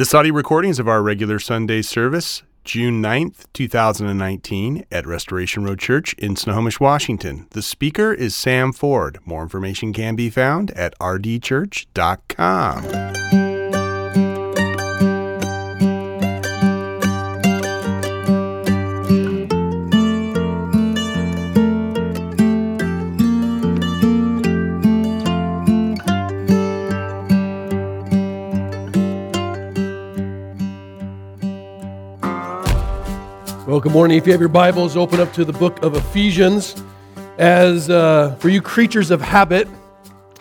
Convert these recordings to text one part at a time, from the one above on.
This audio recording is of our regular Sunday service, June 9th, 2019, at Restoration Road Church in Snohomish, Washington. The speaker is Sam Ford. More information can be found at rdchurch.com. Well, good morning. If you have your Bibles, open up to the book of Ephesians. As uh, for you creatures of habit,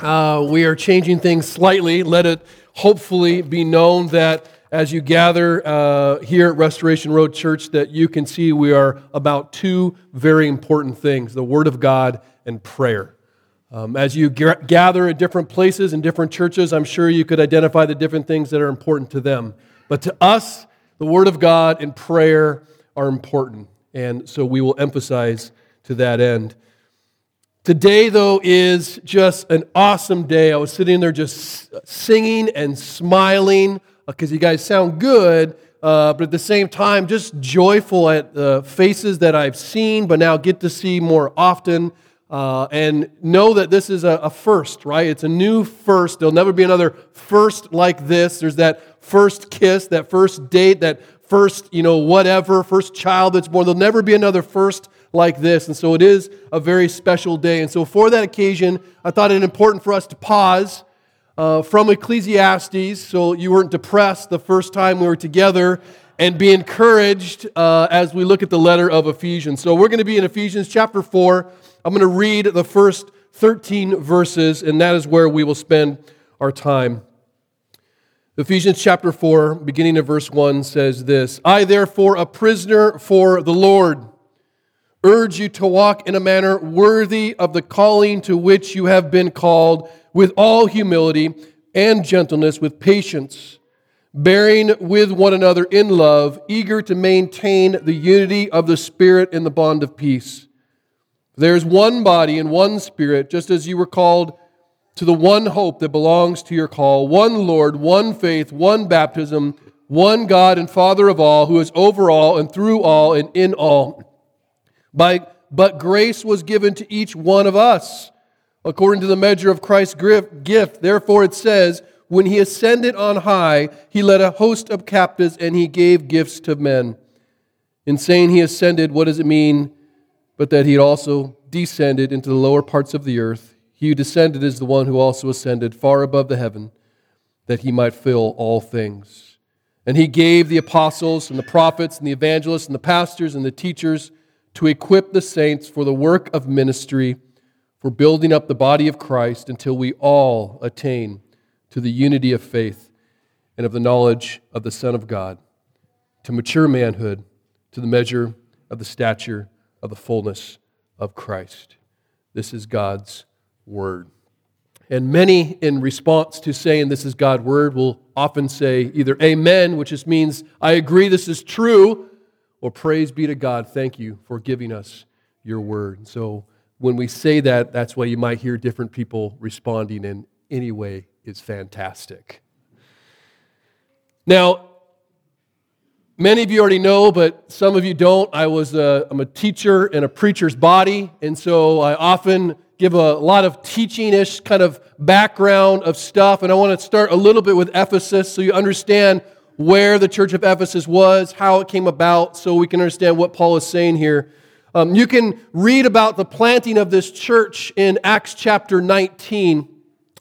uh, we are changing things slightly. Let it hopefully be known that as you gather uh, here at Restoration Road Church, that you can see we are about two very important things: the Word of God and prayer. Um, as you g- gather at different places and different churches, I'm sure you could identify the different things that are important to them. But to us, the Word of God and prayer are important. And so we will emphasize to that end. Today, though, is just an awesome day. I was sitting there just singing and smiling because uh, you guys sound good, uh, but at the same time, just joyful at the faces that I've seen, but now get to see more often. Uh, and know that this is a, a, first, right? It's a new first. There'll never be another first like this. There's that first kiss, that first date, that first, you know, whatever, first child that's born. There'll never be another first like this. And so it is a very special day. And so for that occasion, I thought it important for us to pause uh, from Ecclesiastes so you weren't depressed the first time we were together and be encouraged uh, as we look at the letter of Ephesians. So we're going to be in Ephesians chapter 4. I'm going to read the first 13 verses, and that is where we will spend our time. Ephesians chapter 4, beginning of verse 1, says this I, therefore, a prisoner for the Lord, urge you to walk in a manner worthy of the calling to which you have been called, with all humility and gentleness, with patience, bearing with one another in love, eager to maintain the unity of the Spirit in the bond of peace. There is one body and one Spirit, just as you were called to the one hope that belongs to your call, one Lord, one faith, one baptism, one God and Father of all, who is over all and through all and in all. By, but grace was given to each one of us according to the measure of Christ's gift. Therefore, it says, When he ascended on high, he led a host of captives and he gave gifts to men. In saying he ascended, what does it mean? But that he also descended into the lower parts of the earth. He who descended is the one who also ascended far above the heaven, that he might fill all things. And he gave the apostles and the prophets and the evangelists and the pastors and the teachers to equip the saints for the work of ministry, for building up the body of Christ until we all attain to the unity of faith and of the knowledge of the Son of God, to mature manhood, to the measure of the stature of the fullness of Christ. This is God's word. And many, in response to saying this is God's word, will often say either amen, which just means I agree this is true, or praise be to God, thank you for giving us your word. So when we say that, that's why you might hear different people responding in any way is fantastic. Now, many of you already know, but some of you don't. I was a, I'm a teacher in a preacher's body, and so I often give a lot of teaching ish kind of background of stuff. And I want to start a little bit with Ephesus so you understand where the church of Ephesus was, how it came about, so we can understand what Paul is saying here. Um, you can read about the planting of this church in Acts chapter 19,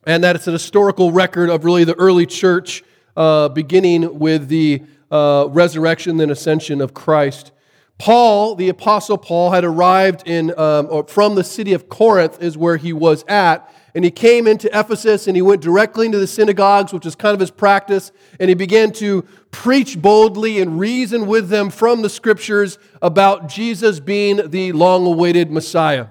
and that it's an historical record of really the early church, uh, beginning with the uh, resurrection and ascension of Christ. Paul, the Apostle Paul, had arrived in, um, from the city of Corinth, is where he was at. And he came into Ephesus and he went directly into the synagogues, which was kind of his practice. And he began to preach boldly and reason with them from the scriptures about Jesus being the long awaited Messiah.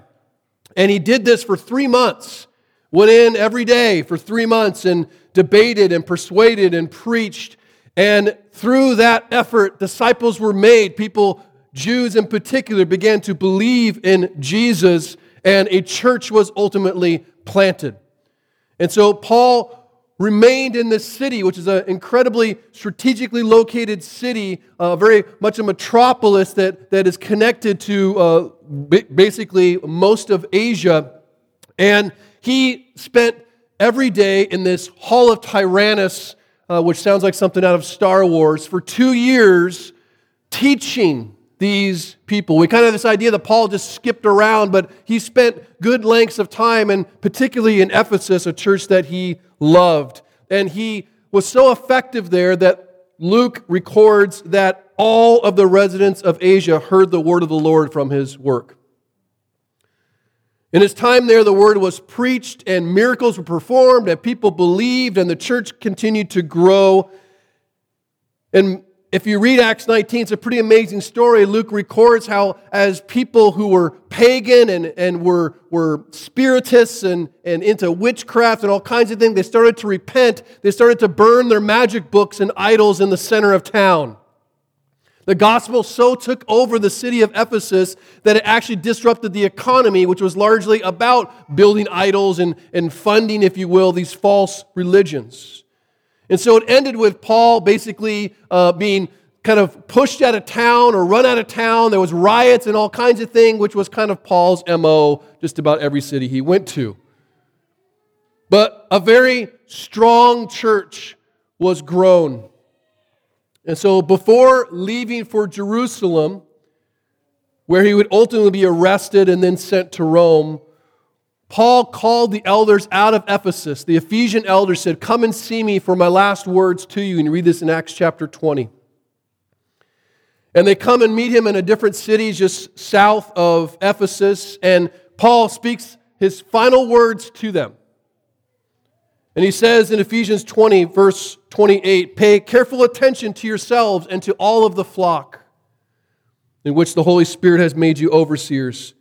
And he did this for three months. Went in every day for three months and debated and persuaded and preached. And through that effort, disciples were made. People Jews in particular began to believe in Jesus, and a church was ultimately planted. And so Paul remained in this city, which is an incredibly strategically located city, uh, very much a metropolis that, that is connected to uh, basically most of Asia. And he spent every day in this Hall of Tyrannus, uh, which sounds like something out of Star Wars, for two years teaching these people. We kind of have this idea that Paul just skipped around, but he spent good lengths of time, and particularly in Ephesus, a church that he loved. And he was so effective there that Luke records that all of the residents of Asia heard the word of the Lord from his work. In his time there, the word was preached and miracles were performed, and people believed, and the church continued to grow. And if you read Acts 19, it's a pretty amazing story. Luke records how, as people who were pagan and, and were, were spiritists and, and into witchcraft and all kinds of things, they started to repent. They started to burn their magic books and idols in the center of town. The gospel so took over the city of Ephesus that it actually disrupted the economy, which was largely about building idols and, and funding, if you will, these false religions. And so it ended with Paul basically uh, being kind of pushed out of town or run out of town. There was riots and all kinds of things, which was kind of Paul's MO just about every city he went to. But a very strong church was grown. And so before leaving for Jerusalem, where he would ultimately be arrested and then sent to Rome, Paul called the elders out of Ephesus. The Ephesian elders said, Come and see me for my last words to you. And you read this in Acts chapter 20. And they come and meet him in a different city just south of Ephesus. And Paul speaks his final words to them. And he says in Ephesians 20, verse 28, pay careful attention to yourselves and to all of the flock in which the Holy Spirit has made you overseers,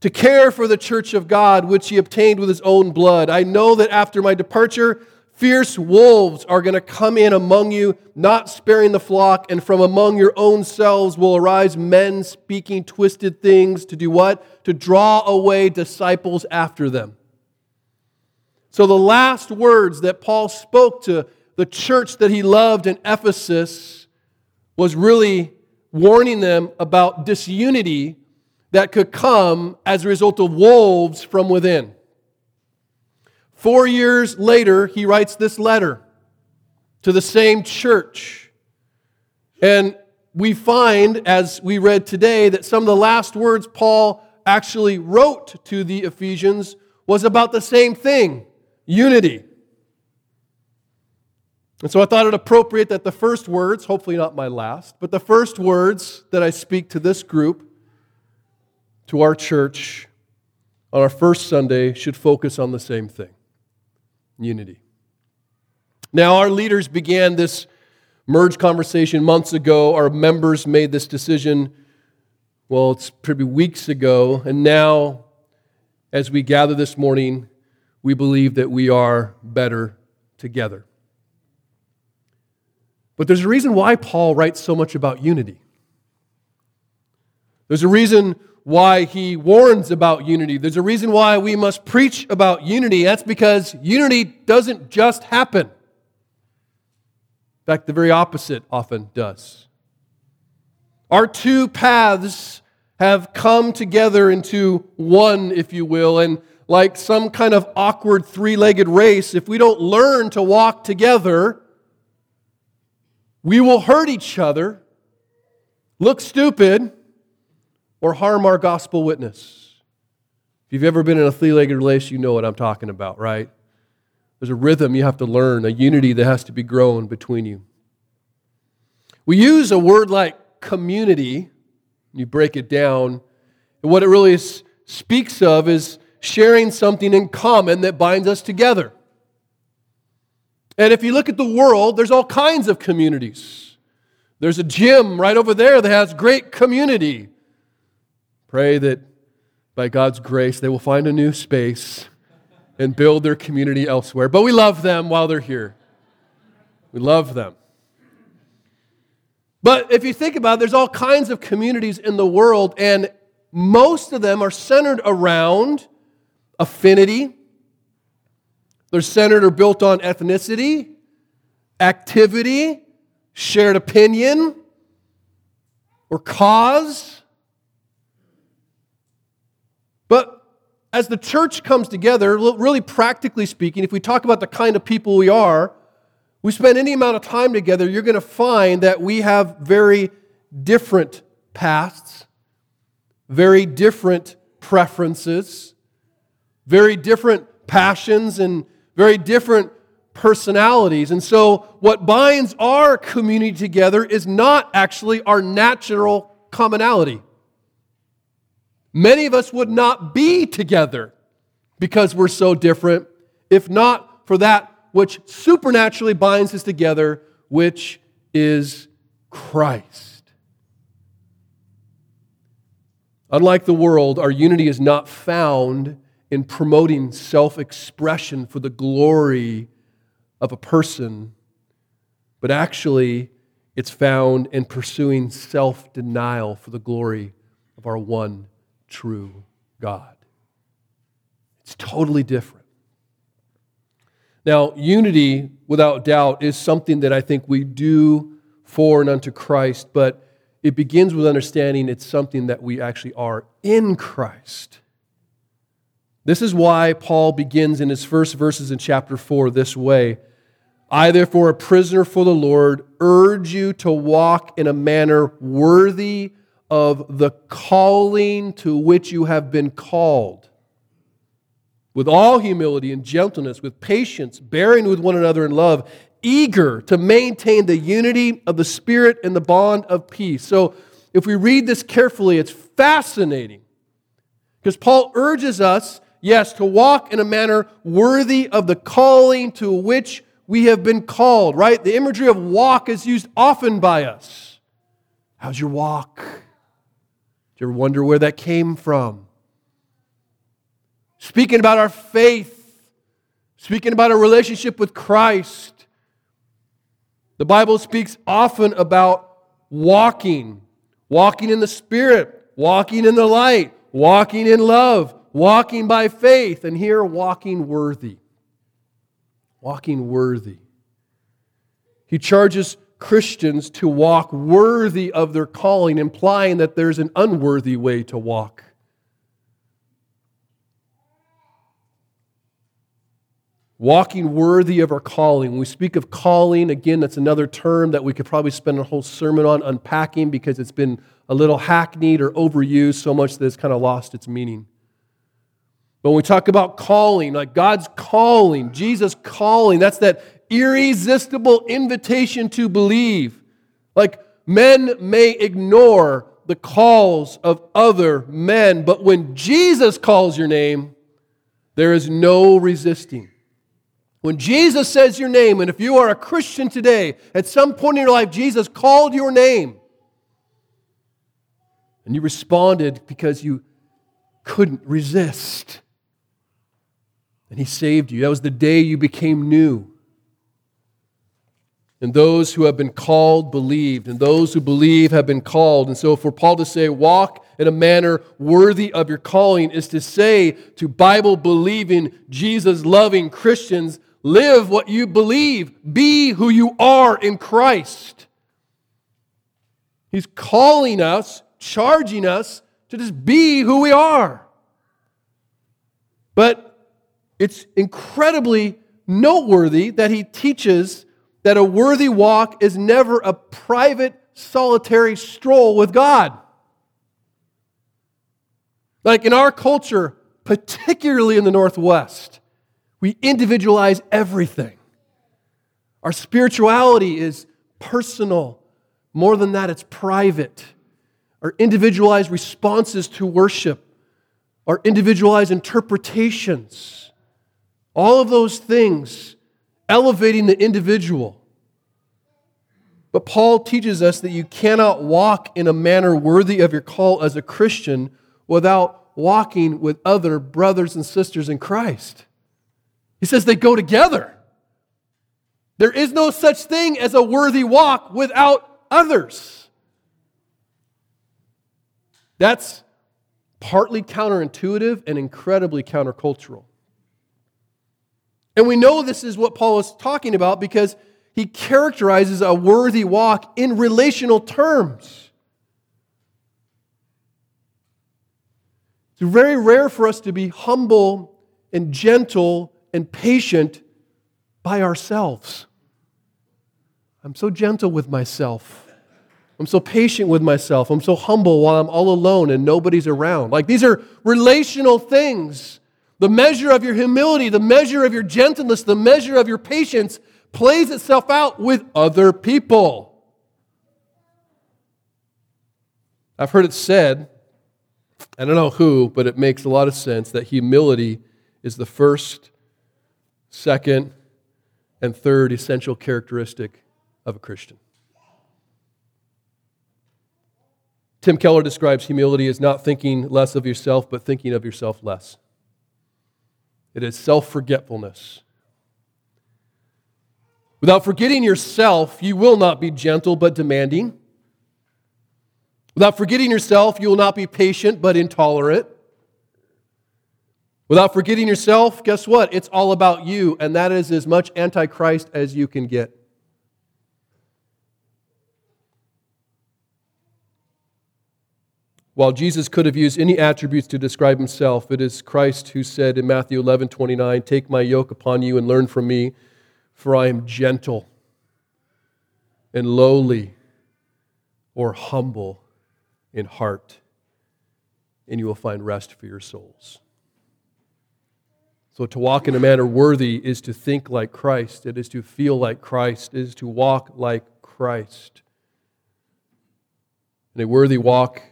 to care for the church of God, which he obtained with his own blood. I know that after my departure, fierce wolves are going to come in among you, not sparing the flock, and from among your own selves will arise men speaking twisted things to do what? To draw away disciples after them. So, the last words that Paul spoke to the church that he loved in Ephesus was really warning them about disunity that could come as a result of wolves from within. Four years later, he writes this letter to the same church. And we find, as we read today, that some of the last words Paul actually wrote to the Ephesians was about the same thing unity. And so I thought it appropriate that the first words, hopefully not my last, but the first words that I speak to this group, to our church, on our first Sunday should focus on the same thing unity. Now, our leaders began this merge conversation months ago. Our members made this decision, well, it's probably weeks ago. And now, as we gather this morning, we believe that we are better together. But there's a reason why Paul writes so much about unity. There's a reason why he warns about unity. There's a reason why we must preach about unity. That's because unity doesn't just happen. In fact, the very opposite often does. Our two paths have come together into one, if you will, and like some kind of awkward three legged race, if we don't learn to walk together, we will hurt each other, look stupid, or harm our gospel witness. If you've ever been in a three legged race, you know what I'm talking about, right? There's a rhythm you have to learn, a unity that has to be grown between you. We use a word like community, you break it down, and what it really is, speaks of is sharing something in common that binds us together. And if you look at the world, there's all kinds of communities. There's a gym right over there that has great community. Pray that by God's grace they will find a new space and build their community elsewhere. But we love them while they're here. We love them. But if you think about it, there's all kinds of communities in the world, and most of them are centered around affinity, They're centered or built on ethnicity, activity, shared opinion, or cause. But as the church comes together, really practically speaking, if we talk about the kind of people we are, we spend any amount of time together, you're going to find that we have very different pasts, very different preferences, very different passions, and very different personalities. And so, what binds our community together is not actually our natural commonality. Many of us would not be together because we're so different, if not for that which supernaturally binds us together, which is Christ. Unlike the world, our unity is not found in promoting self expression for the glory of a person, but actually it's found in pursuing self denial for the glory of our one true God. It's totally different. Now, unity, without doubt, is something that I think we do for and unto Christ, but it begins with understanding it's something that we actually are in Christ. This is why Paul begins in his first verses in chapter 4 this way I, therefore, a prisoner for the Lord, urge you to walk in a manner worthy of the calling to which you have been called, with all humility and gentleness, with patience, bearing with one another in love, eager to maintain the unity of the Spirit and the bond of peace. So, if we read this carefully, it's fascinating because Paul urges us, yes, to walk in a manner worthy of the calling to which we have been called, right? The imagery of walk is used often by us. How's your walk? Do you ever wonder where that came from? Speaking about our faith, speaking about our relationship with Christ. The Bible speaks often about walking, walking in the Spirit, walking in the light, walking in love, walking by faith, and here, walking worthy walking worthy. He charges Christians to walk worthy of their calling, implying that there's an unworthy way to walk. Walking worthy of our calling. When we speak of calling, again, that's another term that we could probably spend a whole sermon on unpacking because it's been a little hackneyed or overused so much that it's kind of lost its meaning. But when we talk about calling, like God's calling, Jesus calling, that's that irresistible invitation to believe. Like men may ignore the calls of other men, but when Jesus calls your name, there is no resisting. When Jesus says your name, and if you are a Christian today, at some point in your life, Jesus called your name, and you responded because you couldn't resist. And He saved you. That was the day you became new. And those who have been called believed, and those who believe have been called. And so, for Paul to say, walk in a manner worthy of your calling, is to say to Bible believing, Jesus loving Christians, live what you believe, be who you are in Christ. He's calling us, charging us to just be who we are. But it's incredibly noteworthy that he teaches that a worthy walk is never a private, solitary stroll with God. Like in our culture, particularly in the Northwest, we individualize everything. Our spirituality is personal. More than that, it's private. Our individualized responses to worship, our individualized interpretations all of those things elevating the individual. But Paul teaches us that you cannot walk in a manner worthy of your call as a Christian without walking with other brothers and sisters in Christ. He says they go together. There is no such thing as a worthy walk without others. That's partly counterintuitive and incredibly countercultural. And we know this is what Paul is talking about because he characterizes a worthy walk in relational terms. It's very rare for us to be humble and gentle and patient by ourselves. I'm so gentle with myself. I'm so patient with myself. I'm so humble while I'm all alone and nobody's around. Like these are relational things. The measure of your humility, the measure of your gentleness, the measure of your patience plays itself out with other people. I've heard it said, I don't know who, but it makes a lot of sense that humility is the first, second, and third essential characteristic of a Christian. Tim Keller describes humility as not thinking less of yourself, but thinking of yourself less. It is self forgetfulness. Without forgetting yourself, you will not be gentle but demanding. Without forgetting yourself, you will not be patient but intolerant. Without forgetting yourself, guess what? It's all about you, and that is as much antichrist as you can get. While Jesus could have used any attributes to describe himself, it is Christ who said in Matthew 11 29, Take my yoke upon you and learn from me, for I am gentle and lowly or humble in heart, and you will find rest for your souls. So, to walk in a manner worthy is to think like Christ, it is to feel like Christ, it is to walk like Christ. And a worthy walk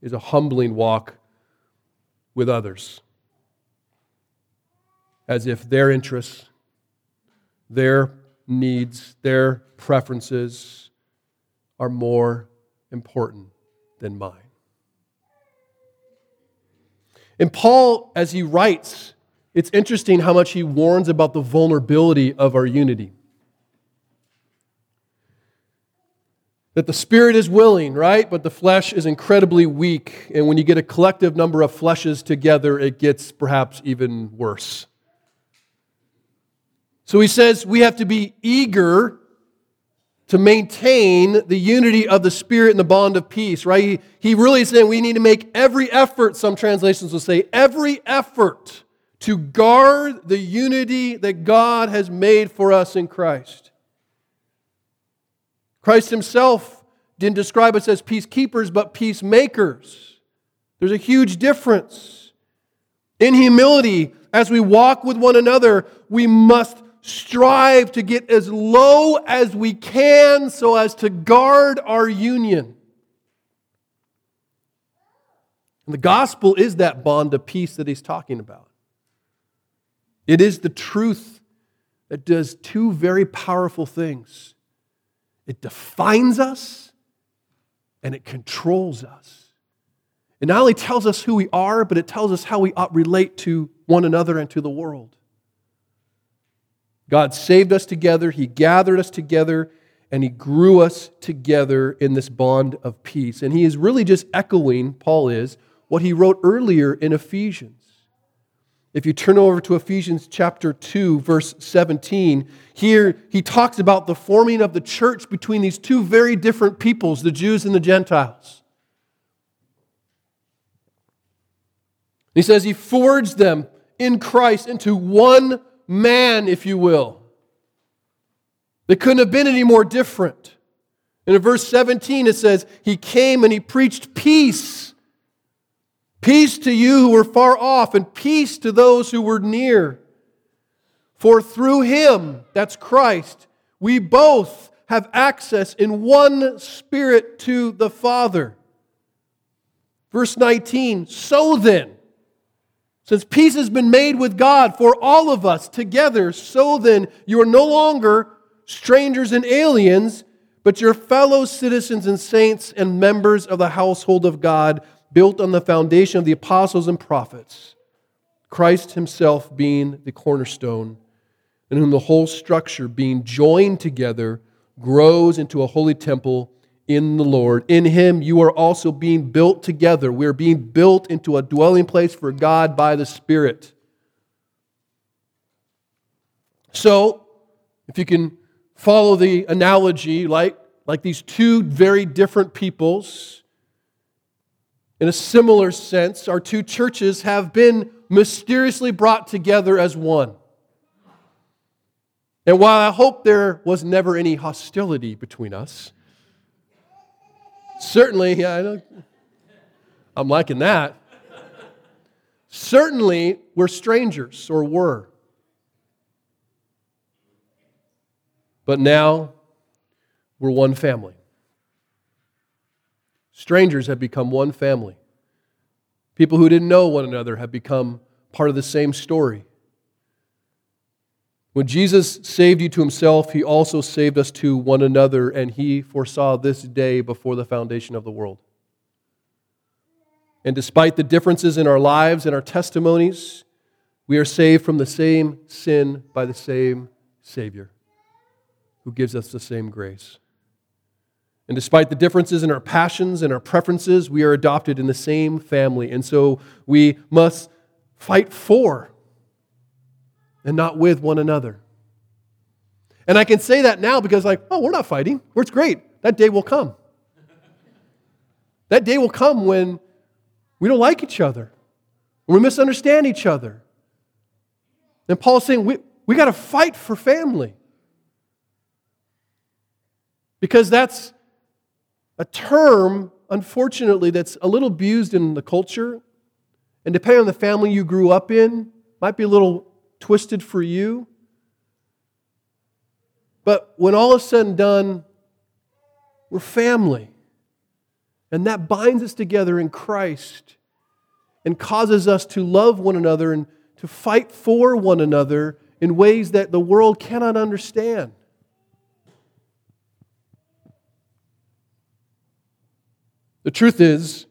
is a humbling walk with others, as if their interests, their needs, their preferences are more important than mine. And Paul, as he writes, it's interesting how much he warns about the vulnerability of our unity. that the spirit is willing, right? But the flesh is incredibly weak. And when you get a collective number of fleshes together, it gets perhaps even worse. So he says we have to be eager to maintain the unity of the spirit and the bond of peace, right? He, he really is saying we need to make every effort, some translations will say, every effort to guard the unity that God has made for us in Christ. Christ himself didn't describe us as peacekeepers, but peacemakers. There's a huge difference. In humility, as we walk with one another, we must strive to get as low as we can so as to guard our union. And the gospel is that bond of peace that he's talking about. It is the truth that does two very powerful things it defines us and it controls us. It not only tells us who we are, but it tells us how we ought relate to one another and to the world. God saved us together, He gathered us together, and He grew us together in this bond of peace. And He is really just echoing, Paul is, what he wrote earlier in Ephesians. If you turn over to Ephesians chapter 2, verse 17, here he talks about the forming of the church between these two very different peoples, the Jews and the Gentiles. He says he forged them in Christ into one man, if you will. They couldn't have been any more different. And in verse 17, it says, He came and He preached peace Peace to you who were far off, and peace to those who were near. For through him, that's Christ, we both have access in one spirit to the Father. Verse 19, so then, since peace has been made with God for all of us together, so then you are no longer strangers and aliens, but your fellow citizens and saints and members of the household of God built on the foundation of the apostles and prophets, Christ himself being the cornerstone, in whom the whole structure, being joined together, grows into a holy temple in the Lord. In him you are also being built together. We are being built into a dwelling place for God by the Spirit. So, if you can follow the analogy, like, like these two very different peoples, in a similar sense, our two churches have been mysteriously brought together as one. And while I hope there was never any hostility between us, certainly, yeah, I am liking that. Certainly, we're strangers or were. But now, we're one family. Strangers have become one family. People who didn't know one another have become part of the same story. When Jesus saved you to himself, he also saved us to one another, and he foresaw this day before the foundation of the world. And despite the differences in our lives and our testimonies, we are saved from the same sin by the same Savior who gives us the same grace. And despite the differences in our passions and our preferences, we are adopted in the same family. And so we must fight for and not with one another. And I can say that now because, like, oh, we're not fighting. It's great. That day will come. That day will come when we don't like each other, we misunderstand each other. And Paul's saying we, we got to fight for family. Because that's a term, unfortunately, that's a little abused in the culture. And depending on the family you grew up in, might be a little twisted for you. But when all is said and done, we're family. And that binds us together in Christ and causes us to love one another and to fight for one another in ways that the world cannot understand. The truth is,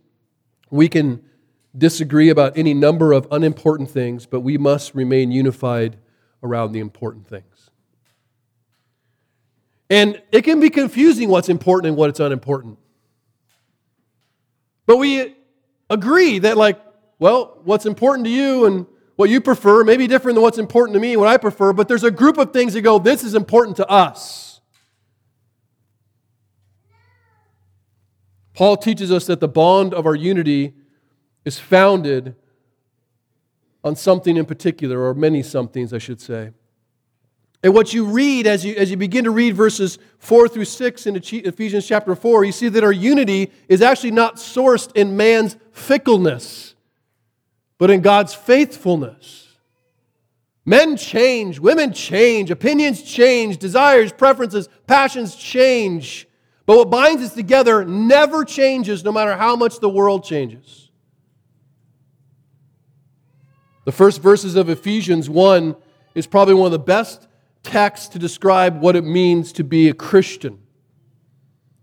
we can disagree about any number of unimportant things, but we must remain unified around the important things. And it can be confusing what's important and what's unimportant. But we agree that, like, well, what's important to you and what you prefer may be different than what's important to me and what I prefer, but there's a group of things that go, this is important to us. Paul teaches us that the bond of our unity is founded on something in particular, or many somethings, I should say. And what you read as you, as you begin to read verses 4 through 6 in Ephesians chapter 4, you see that our unity is actually not sourced in man's fickleness, but in God's faithfulness. Men change, women change, opinions change, desires, preferences, passions change. But what binds us together never changes, no matter how much the world changes. The first verses of Ephesians 1 is probably one of the best texts to describe what it means to be a Christian. If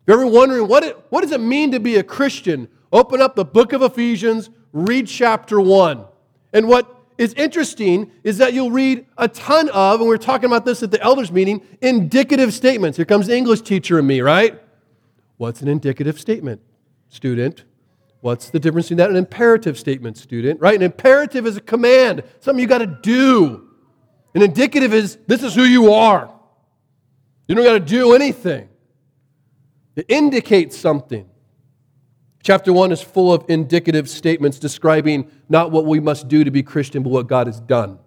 you're ever wondering what, it, what does it mean to be a Christian, open up the book of Ephesians, read chapter 1. And what is interesting is that you'll read a ton of, and we are talking about this at the elders meeting, indicative statements. Here comes the English teacher and me, right? What's an indicative statement, student? What's the difference between that and an imperative statement, student? Right? An imperative is a command, something you got to do. An indicative is this is who you are. You don't got to do anything. It indicates something. Chapter 1 is full of indicative statements describing not what we must do to be Christian, but what God has done.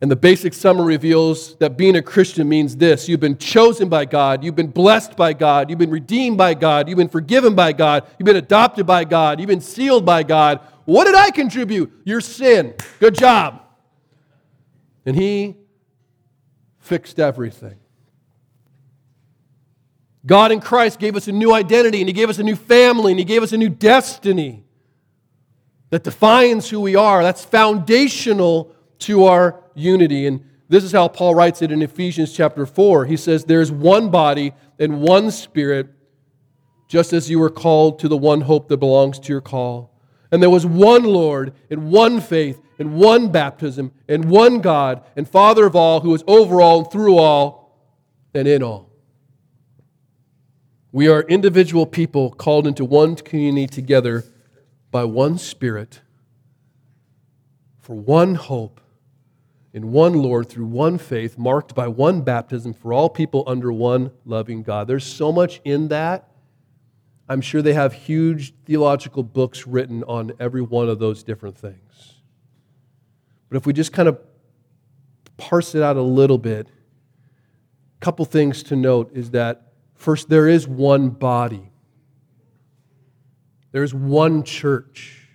And the basic summary reveals that being a Christian means this you've been chosen by God, you've been blessed by God, you've been redeemed by God, you've been forgiven by God, you've been adopted by God, you've been sealed by God. What did I contribute? Your sin. Good job. And He fixed everything. God in Christ gave us a new identity, and He gave us a new family, and He gave us a new destiny that defines who we are. That's foundational to our unity. And this is how Paul writes it in Ephesians chapter 4. He says, There's one body and one spirit, just as you were called to the one hope that belongs to your call. And there was one Lord, and one faith, and one baptism, and one God, and Father of all, who is over all and through all and in all. We are individual people called into one community together by one Spirit for one hope in one Lord through one faith, marked by one baptism for all people under one loving God. There's so much in that. I'm sure they have huge theological books written on every one of those different things. But if we just kind of parse it out a little bit, a couple things to note is that first, there is one body, there is one church.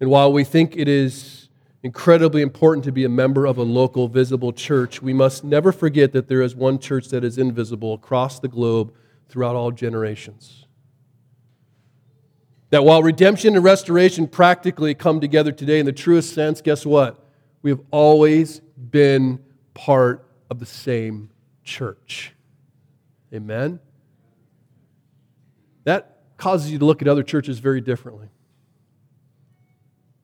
And while we think it is incredibly important to be a member of a local visible church, we must never forget that there is one church that is invisible across the globe throughout all generations. That while redemption and restoration practically come together today in the truest sense, guess what? We have always been part of the same church. Amen? That causes you to look at other churches very differently.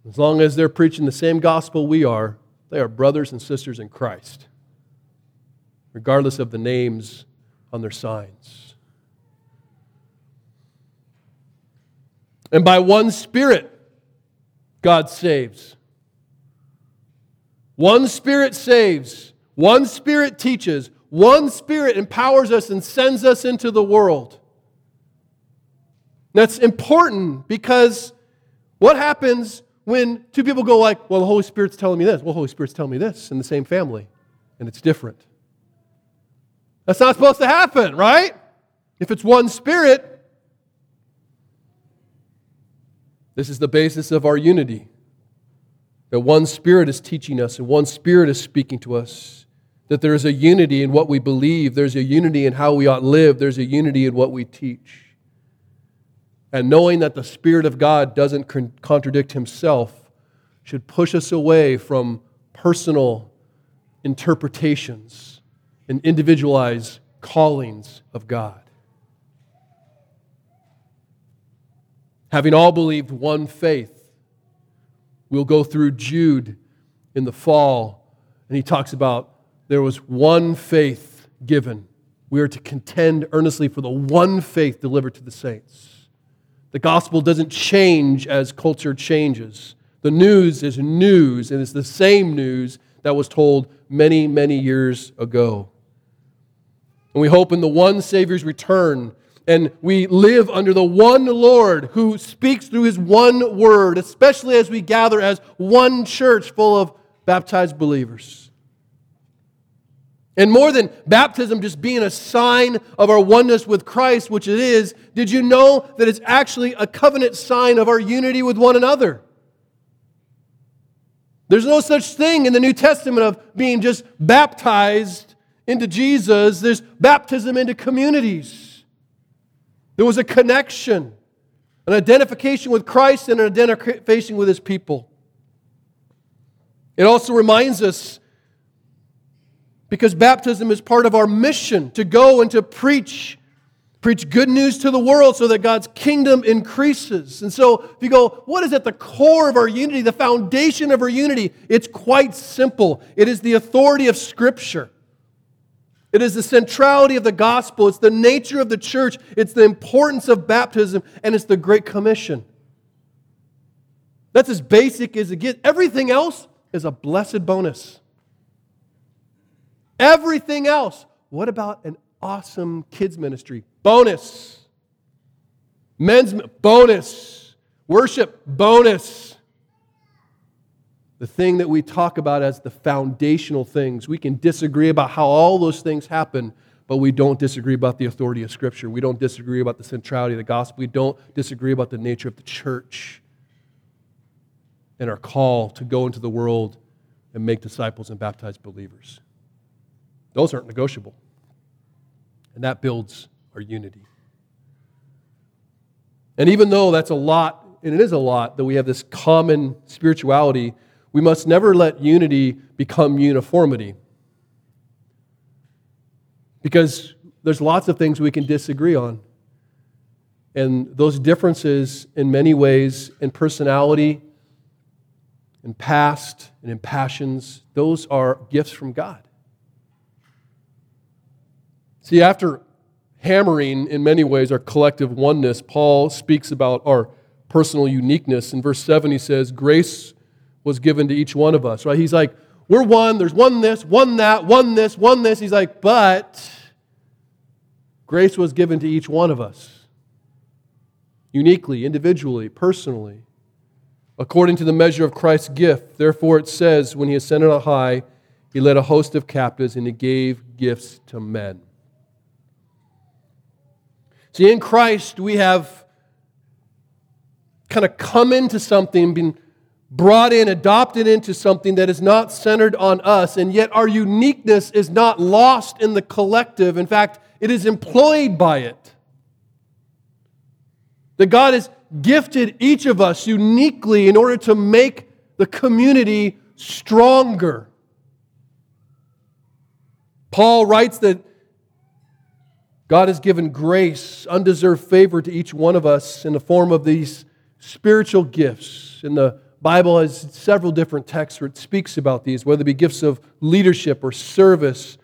As long as they're preaching the same gospel we are, they are brothers and sisters in Christ, regardless of the names on their signs. And by one Spirit, God saves. One Spirit saves, one Spirit teaches, one Spirit empowers us and sends us into the world. That's important because what happens when two people go like, well, the Holy Spirit's telling me this, well, the Holy Spirit's telling me this in the same family, and it's different. That's not supposed to happen, right? If it's one Spirit, this is the basis of our unity. That one Spirit is teaching us and one Spirit is speaking to us. That there is a unity in what we believe, there's a unity in how we ought to live, there's a unity in what we teach. And knowing that the Spirit of God doesn't con- contradict Himself should push us away from personal interpretations and individualized callings of God. Having all believed one faith, we'll go through Jude in the fall, and he talks about there was one faith given. We are to contend earnestly for the one faith delivered to the saints. The gospel doesn't change as culture changes. The news is news, and it's the same news that was told many, many years ago. And we hope in the one Savior's return, and we live under the one Lord who speaks through his one word, especially as we gather as one church full of baptized believers. And more than baptism just being a sign of our oneness with Christ, which it is, did you know that it's actually a covenant sign of our unity with one another? There's no such thing in the New Testament of being just baptized into Jesus. There's baptism into communities. There was a connection, an identification with Christ and an identification with his people. It also reminds us because baptism is part of our mission to go and to preach preach good news to the world so that God's kingdom increases. And so, if you go, what is at the core of our unity, the foundation of our unity? It's quite simple. It is the authority of Scripture. It is the centrality of the gospel. It's the nature of the church. It's the importance of baptism. And it's the Great Commission. That's as basic as it gets. Everything else is a blessed bonus. Everything else. What about an awesome kids ministry? Bonus. Men's bonus. Worship bonus. The thing that we talk about as the foundational things. We can disagree about how all those things happen, but we don't disagree about the authority of Scripture. We don't disagree about the centrality of the gospel. We don't disagree about the nature of the church and our call to go into the world and make disciples and baptize believers. Those aren't negotiable. And that builds our unity. And even though that's a lot, and it is a lot, that we have this common spirituality, we must never let unity become uniformity. Because there's lots of things we can disagree on. And those differences, in many ways, in personality, in past, and in passions, those are gifts from God. See, after hammering in many ways our collective oneness, Paul speaks about our personal uniqueness. In verse 7, he says, Grace was given to each one of us, right? He's like, we're one, there's one this, one that, one this, one this. He's like, but grace was given to each one of us uniquely, individually, personally, according to the measure of Christ's gift. Therefore, it says, when he ascended on high, he led a host of captives and he gave gifts to men. See, in Christ, we have kind of come into something, been brought in, adopted into something that is not centered on us, and yet our uniqueness is not lost in the collective. In fact, it is employed by it. That God has gifted each of us uniquely in order to make the community stronger. Paul writes that God has given grace, undeserved favor to each one of us in the form of these spiritual gifts. And the Bible has several different texts where it speaks about these, whether it be gifts of leadership or service,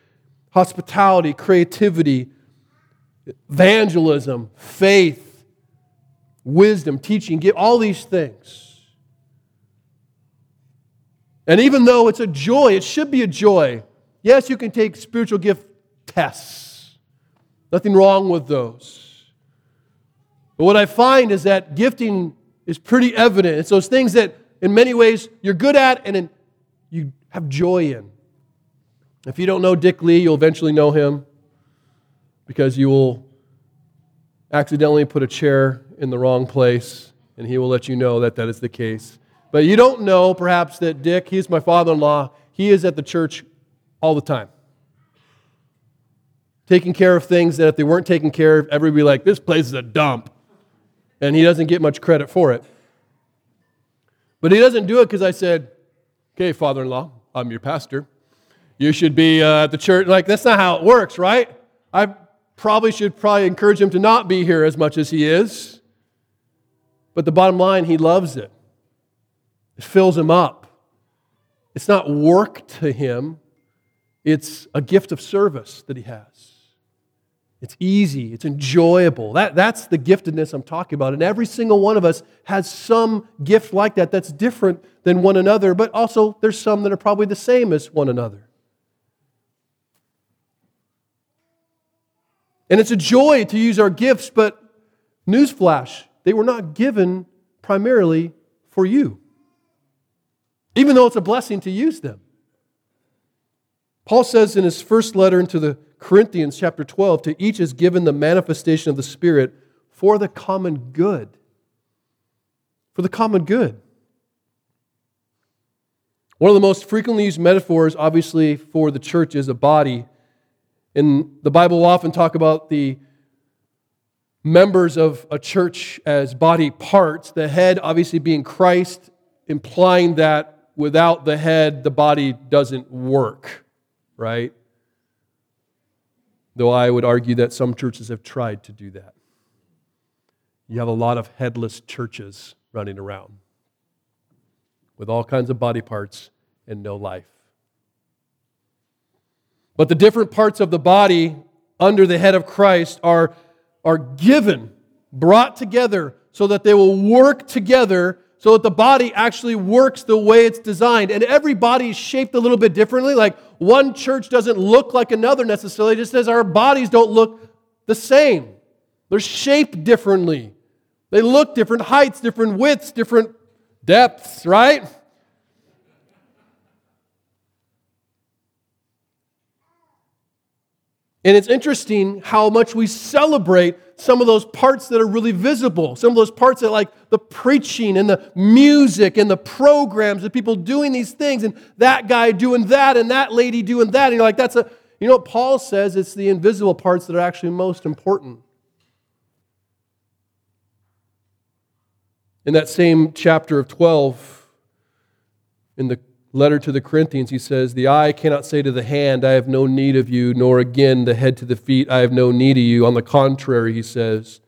hospitality, creativity, evangelism, faith, wisdom, teaching, all these things. And even though it's a joy, it should be a joy. Yes, you can take spiritual gift tests. Nothing wrong with those. But what I find is that gifting is pretty evident. It's those things that, in many ways, you're good at and you have joy in. If you don't know Dick Lee, you'll eventually know him because you will accidentally put a chair in the wrong place, and he will let you know that that is the case. But you don't know, perhaps, that Dick, he's my father in law, he is at the church all the time. Taking care of things that if they weren't taken care of, everybody would be like, this place is a dump. And he doesn't get much credit for it. But he doesn't do it because I said, okay, father in law, I'm your pastor. You should be uh, at the church. Like, that's not how it works, right? I probably should probably encourage him to not be here as much as he is. But the bottom line, he loves it. It fills him up. It's not work to him, it's a gift of service that he has. It's easy, it's enjoyable. That, that's the giftedness I'm talking about. And every single one of us has some gift like that that's different than one another, but also there's some that are probably the same as one another. And it's a joy to use our gifts, but newsflash, they were not given primarily for you, even though it's a blessing to use them. Paul says in his first letter into the Corinthians, chapter 12, to each is given the manifestation of the Spirit for the common good. For the common good. One of the most frequently used metaphors, obviously, for the church is a body. And the Bible will often talk about the members of a church as body parts, the head obviously being Christ, implying that without the head, the body doesn't work, right? Though I would argue that some churches have tried to do that. You have a lot of headless churches running around with all kinds of body parts and no life. But the different parts of the body under the head of Christ are are given, brought together, so that they will work together so that the body actually works the way it's designed. And every body is shaped a little bit differently. Like one church doesn't look like another necessarily, just as our bodies don't look the same. They're shaped differently. They look different heights, different widths, different depths, right? And it's interesting how much we celebrate some of those parts that are really visible, some of those parts that, like the preaching and the music and the programs, the people doing these things, and that guy doing that, and that lady doing that. And you're like, that's a, you know what Paul says? It's the invisible parts that are actually most important. In that same chapter of 12, in the letter to the Corinthians, he says, The eye cannot say to the hand, I have no need of you, nor again the head to the feet, I have no need of you. On the contrary, he says,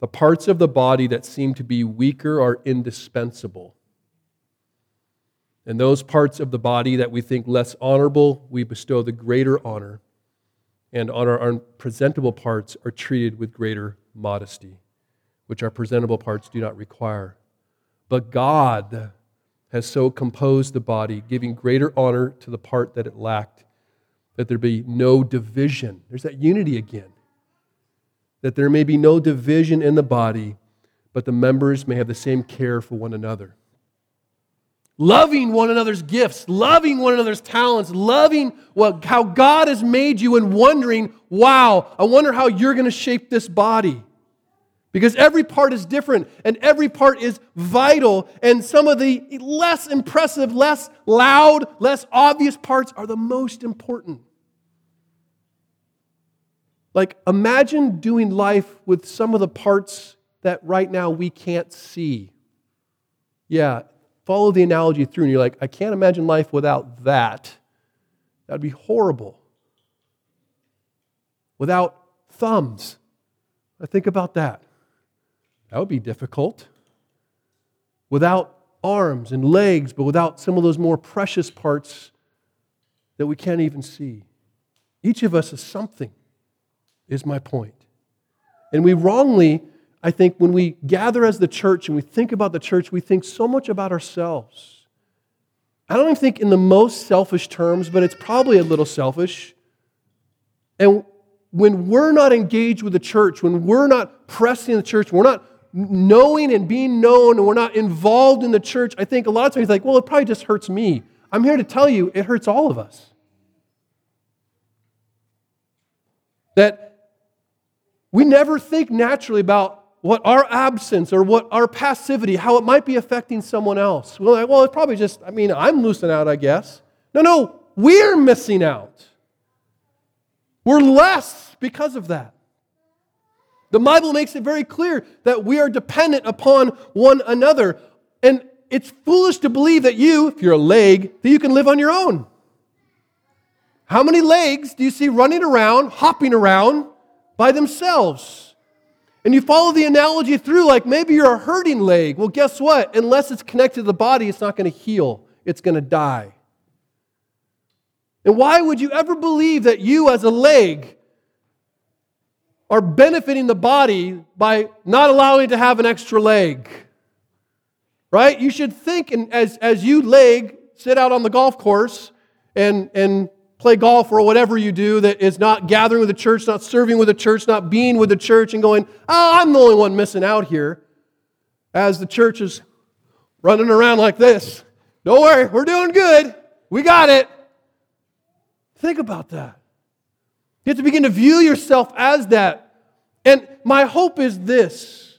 The parts of the body that seem to be weaker are indispensable. And those parts of the body that we think less honorable, we bestow the greater honor. And on our unpresentable parts are treated with greater modesty, which our presentable parts do not require. But God, has so composed the body, giving greater honor to the part that it lacked, that there be no division. There's that unity again. That there may be no division in the body, but the members may have the same care for one another. Loving one another's gifts, loving one another's talents, loving what, how God has made you, and wondering, wow, I wonder how you're going to shape this body. Because every part is different and every part is vital, and some of the less impressive, less loud, less obvious parts are the most important. Like, imagine doing life with some of the parts that right now we can't see. Yeah, follow the analogy through, and you're like, I can't imagine life without that. That'd be horrible. Without thumbs. I think about that. That would be difficult. Without arms and legs, but without some of those more precious parts that we can't even see. Each of us is something, is my point. And we wrongly, I think, when we gather as the church and we think about the church, we think so much about ourselves. I don't even think in the most selfish terms, but it's probably a little selfish. And when we're not engaged with the church, when we're not pressing the church, we're not knowing and being known and we're not involved in the church, I think a lot of times like, well, it probably just hurts me. I'm here to tell you it hurts all of us. That we never think naturally about what our absence or what our passivity, how it might be affecting someone else. We're like, well, it's probably just, I mean, I'm losing out, I guess. No, no, we're missing out. We're less because of that. The Bible makes it very clear that we are dependent upon one another. And it's foolish to believe that you, if you're a leg, that you can live on your own. How many legs do you see running around, hopping around by themselves? And you follow the analogy through, like maybe you're a hurting leg. Well, guess what? Unless it's connected to the body, it's not going to heal, it's going to die. And why would you ever believe that you, as a leg, are benefiting the body by not allowing to have an extra leg. Right? You should think, and as, as you leg, sit out on the golf course and, and play golf or whatever you do that is not gathering with the church, not serving with the church, not being with the church, and going, oh, I'm the only one missing out here. As the church is running around like this. Don't worry, we're doing good. We got it. Think about that. You have to begin to view yourself as that. And my hope is this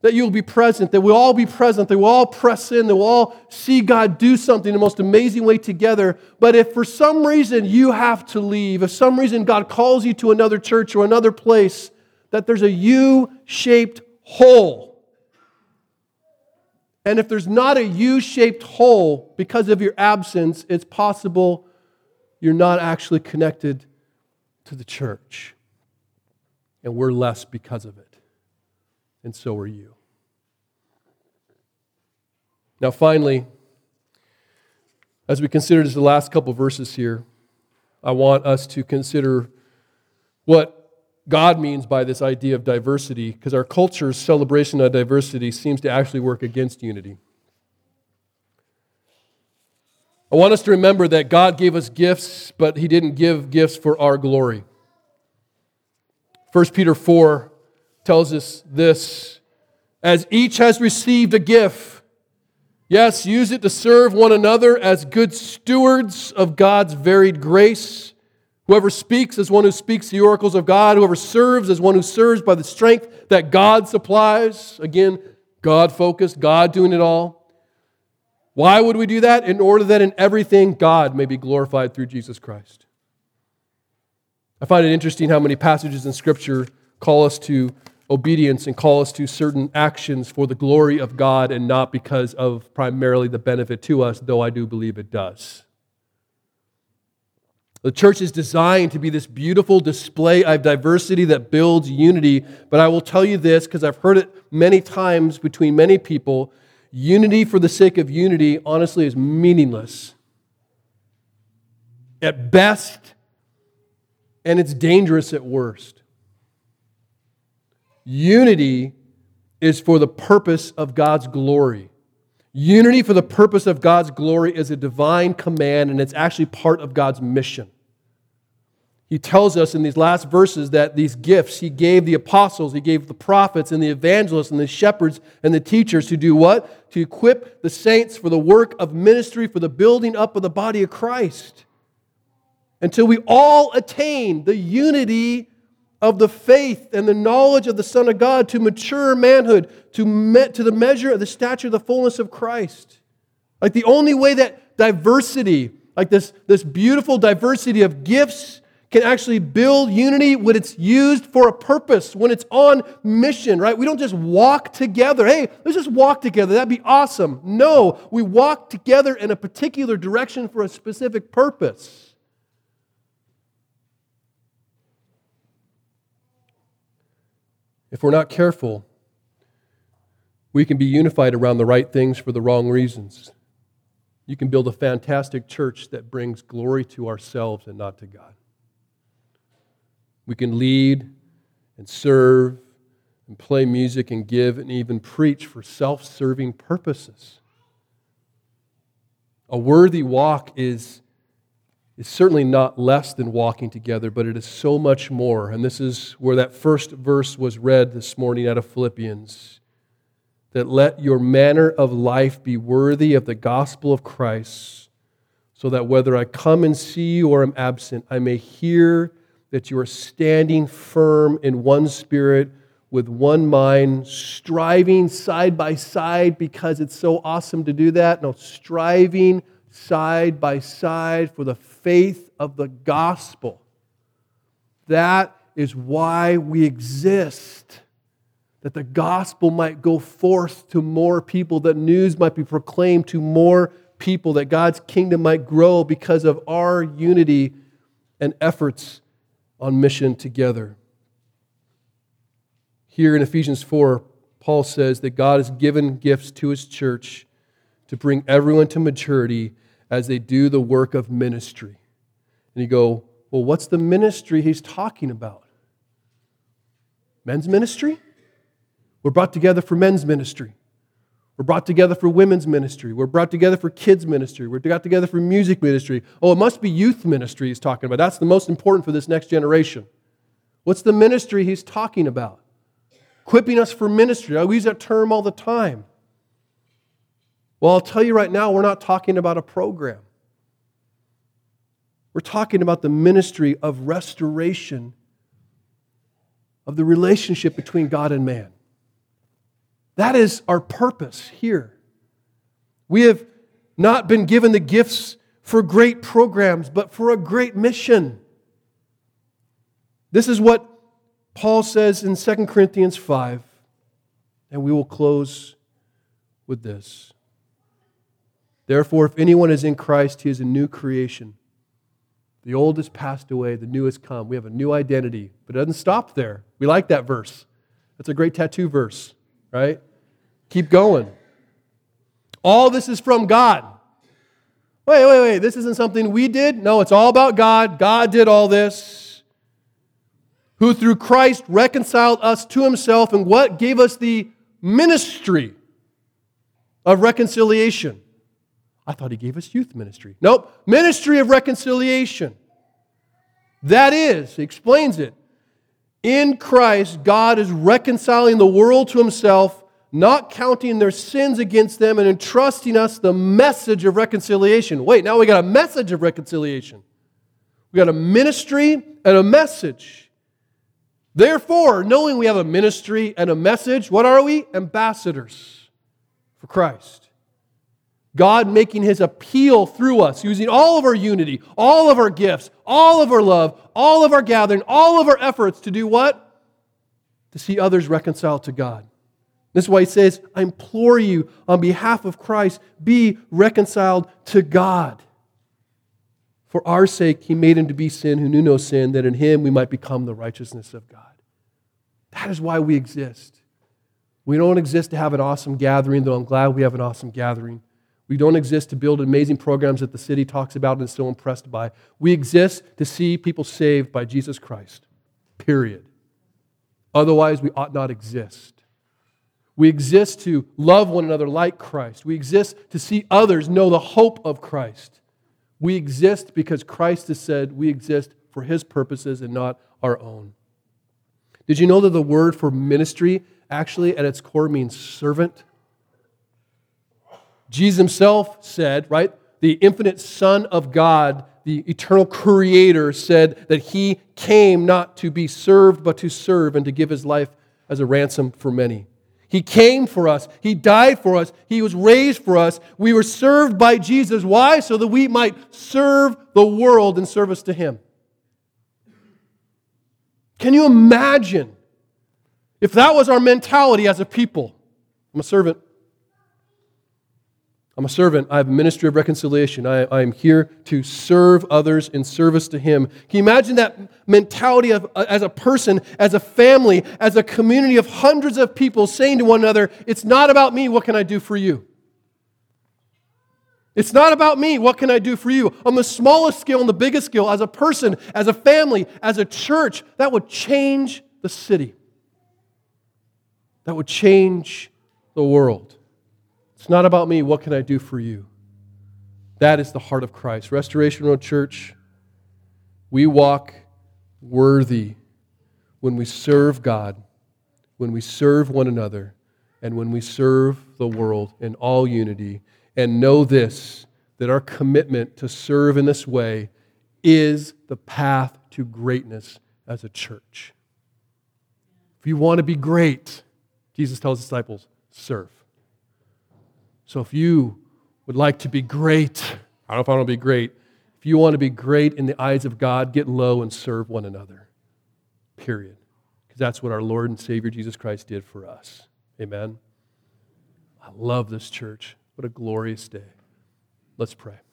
that you'll be present, that we'll all be present, that we'll all press in, that we'll all see God do something in the most amazing way together. But if for some reason you have to leave, if some reason God calls you to another church or another place, that there's a U shaped hole. And if there's not a U shaped hole because of your absence, it's possible you're not actually connected to the church. And we're less because of it. And so are you. Now, finally, as we consider the last couple verses here, I want us to consider what God means by this idea of diversity, because our culture's celebration of diversity seems to actually work against unity. I want us to remember that God gave us gifts, but He didn't give gifts for our glory. 1 Peter 4 tells us this as each has received a gift, yes, use it to serve one another as good stewards of God's varied grace. Whoever speaks as one who speaks the oracles of God, whoever serves as one who serves by the strength that God supplies. Again, God focused, God doing it all. Why would we do that? In order that in everything God may be glorified through Jesus Christ. I find it interesting how many passages in Scripture call us to obedience and call us to certain actions for the glory of God and not because of primarily the benefit to us, though I do believe it does. The church is designed to be this beautiful display of diversity that builds unity. But I will tell you this because I've heard it many times between many people Unity for the sake of unity, honestly, is meaningless. At best, and it's dangerous at worst. Unity is for the purpose of God's glory. Unity for the purpose of God's glory is a divine command, and it's actually part of God's mission. He tells us in these last verses that these gifts he gave the apostles, he gave the prophets and the evangelists and the shepherds and the teachers to do what? To equip the saints for the work of ministry, for the building up of the body of Christ. Until we all attain the unity of the faith and the knowledge of the Son of God to mature manhood, to, me, to the measure of the stature of the fullness of Christ. Like the only way that diversity, like this, this beautiful diversity of gifts, can actually build unity when it's used for a purpose, when it's on mission, right? We don't just walk together. Hey, let's just walk together. That'd be awesome. No, we walk together in a particular direction for a specific purpose. If we're not careful, we can be unified around the right things for the wrong reasons. You can build a fantastic church that brings glory to ourselves and not to God. We can lead and serve and play music and give and even preach for self serving purposes. A worthy walk is is certainly not less than walking together, but it is so much more. And this is where that first verse was read this morning out of Philippians that let your manner of life be worthy of the gospel of Christ, so that whether I come and see you or am absent, I may hear that you are standing firm in one spirit, with one mind, striving side by side because it's so awesome to do that. No, striving side by side for the faith of the gospel. That is why we exist. That the gospel might go forth to more people, that news might be proclaimed to more people, that God's kingdom might grow because of our unity and efforts on mission together. Here in Ephesians 4, Paul says that God has given gifts to his church to bring everyone to maturity as they do the work of ministry. And you go, well, what's the ministry he's talking about? Men's ministry? We're brought together for men's ministry. We're brought together for women's ministry. We're brought together for kids' ministry. We're got together for music ministry. Oh, it must be youth ministry he's talking about. That's the most important for this next generation. What's the ministry he's talking about? Equipping us for ministry. I use that term all the time. Well, I'll tell you right now, we're not talking about a program. We're talking about the ministry of restoration of the relationship between God and man. That is our purpose here. We have not been given the gifts for great programs, but for a great mission. This is what Paul says in 2 Corinthians 5, and we will close with this. Therefore, if anyone is in Christ, he is a new creation. The old has passed away, the new has come. We have a new identity, but it doesn't stop there. We like that verse. That's a great tattoo verse, right? Keep going. All this is from God. Wait, wait, wait. This isn't something we did. No, it's all about God. God did all this. Who through Christ reconciled us to himself and what gave us the ministry of reconciliation. I thought he gave us youth ministry. Nope, ministry of reconciliation. That is, he explains it. In Christ, God is reconciling the world to himself, not counting their sins against them, and entrusting us the message of reconciliation. Wait, now we got a message of reconciliation. We got a ministry and a message. Therefore, knowing we have a ministry and a message, what are we? Ambassadors for Christ. God making his appeal through us, using all of our unity, all of our gifts, all of our love, all of our gathering, all of our efforts to do what? To see others reconciled to God. This is why he says, I implore you on behalf of Christ, be reconciled to God. For our sake, he made him to be sin who knew no sin, that in him we might become the righteousness of God. That is why we exist. We don't exist to have an awesome gathering, though I'm glad we have an awesome gathering. We don't exist to build amazing programs that the city talks about and is so impressed by. We exist to see people saved by Jesus Christ, period. Otherwise, we ought not exist. We exist to love one another like Christ. We exist to see others know the hope of Christ. We exist because Christ has said we exist for his purposes and not our own. Did you know that the word for ministry actually at its core means servant? Jesus himself said, right? The infinite Son of God, the eternal Creator, said that he came not to be served, but to serve and to give his life as a ransom for many. He came for us. He died for us. He was raised for us. We were served by Jesus. Why? So that we might serve the world in service to Him. Can you imagine if that was our mentality as a people? I'm a servant. I'm a servant. I have a ministry of reconciliation. I, I, am here to serve others in service to Him. Can you imagine that mentality of, uh, as a person, as a family, as a community of hundreds of people saying to one another, It's not about me, what can I do for you? It's not about me, what can I do for you? On the smallest scale and the biggest scale, as a person, as a family, as a church, that would change the city. That would change the world. It's not about me. What can I do for you? That is the heart of Christ. Restoration Road Church, we walk worthy when we serve God, when we serve one another, and when we serve the world in all unity. And know this that our commitment to serve in this way is the path to greatness as a church. If you want to be great, Jesus tells disciples, serve. So if you would like to be great, I don't know if I want to be great. If you want to be great in the eyes of God, get low and serve one another. Period. Because that's what our Lord and Savior Jesus Christ did for us. Amen. I love this church. What a glorious day. Let's pray.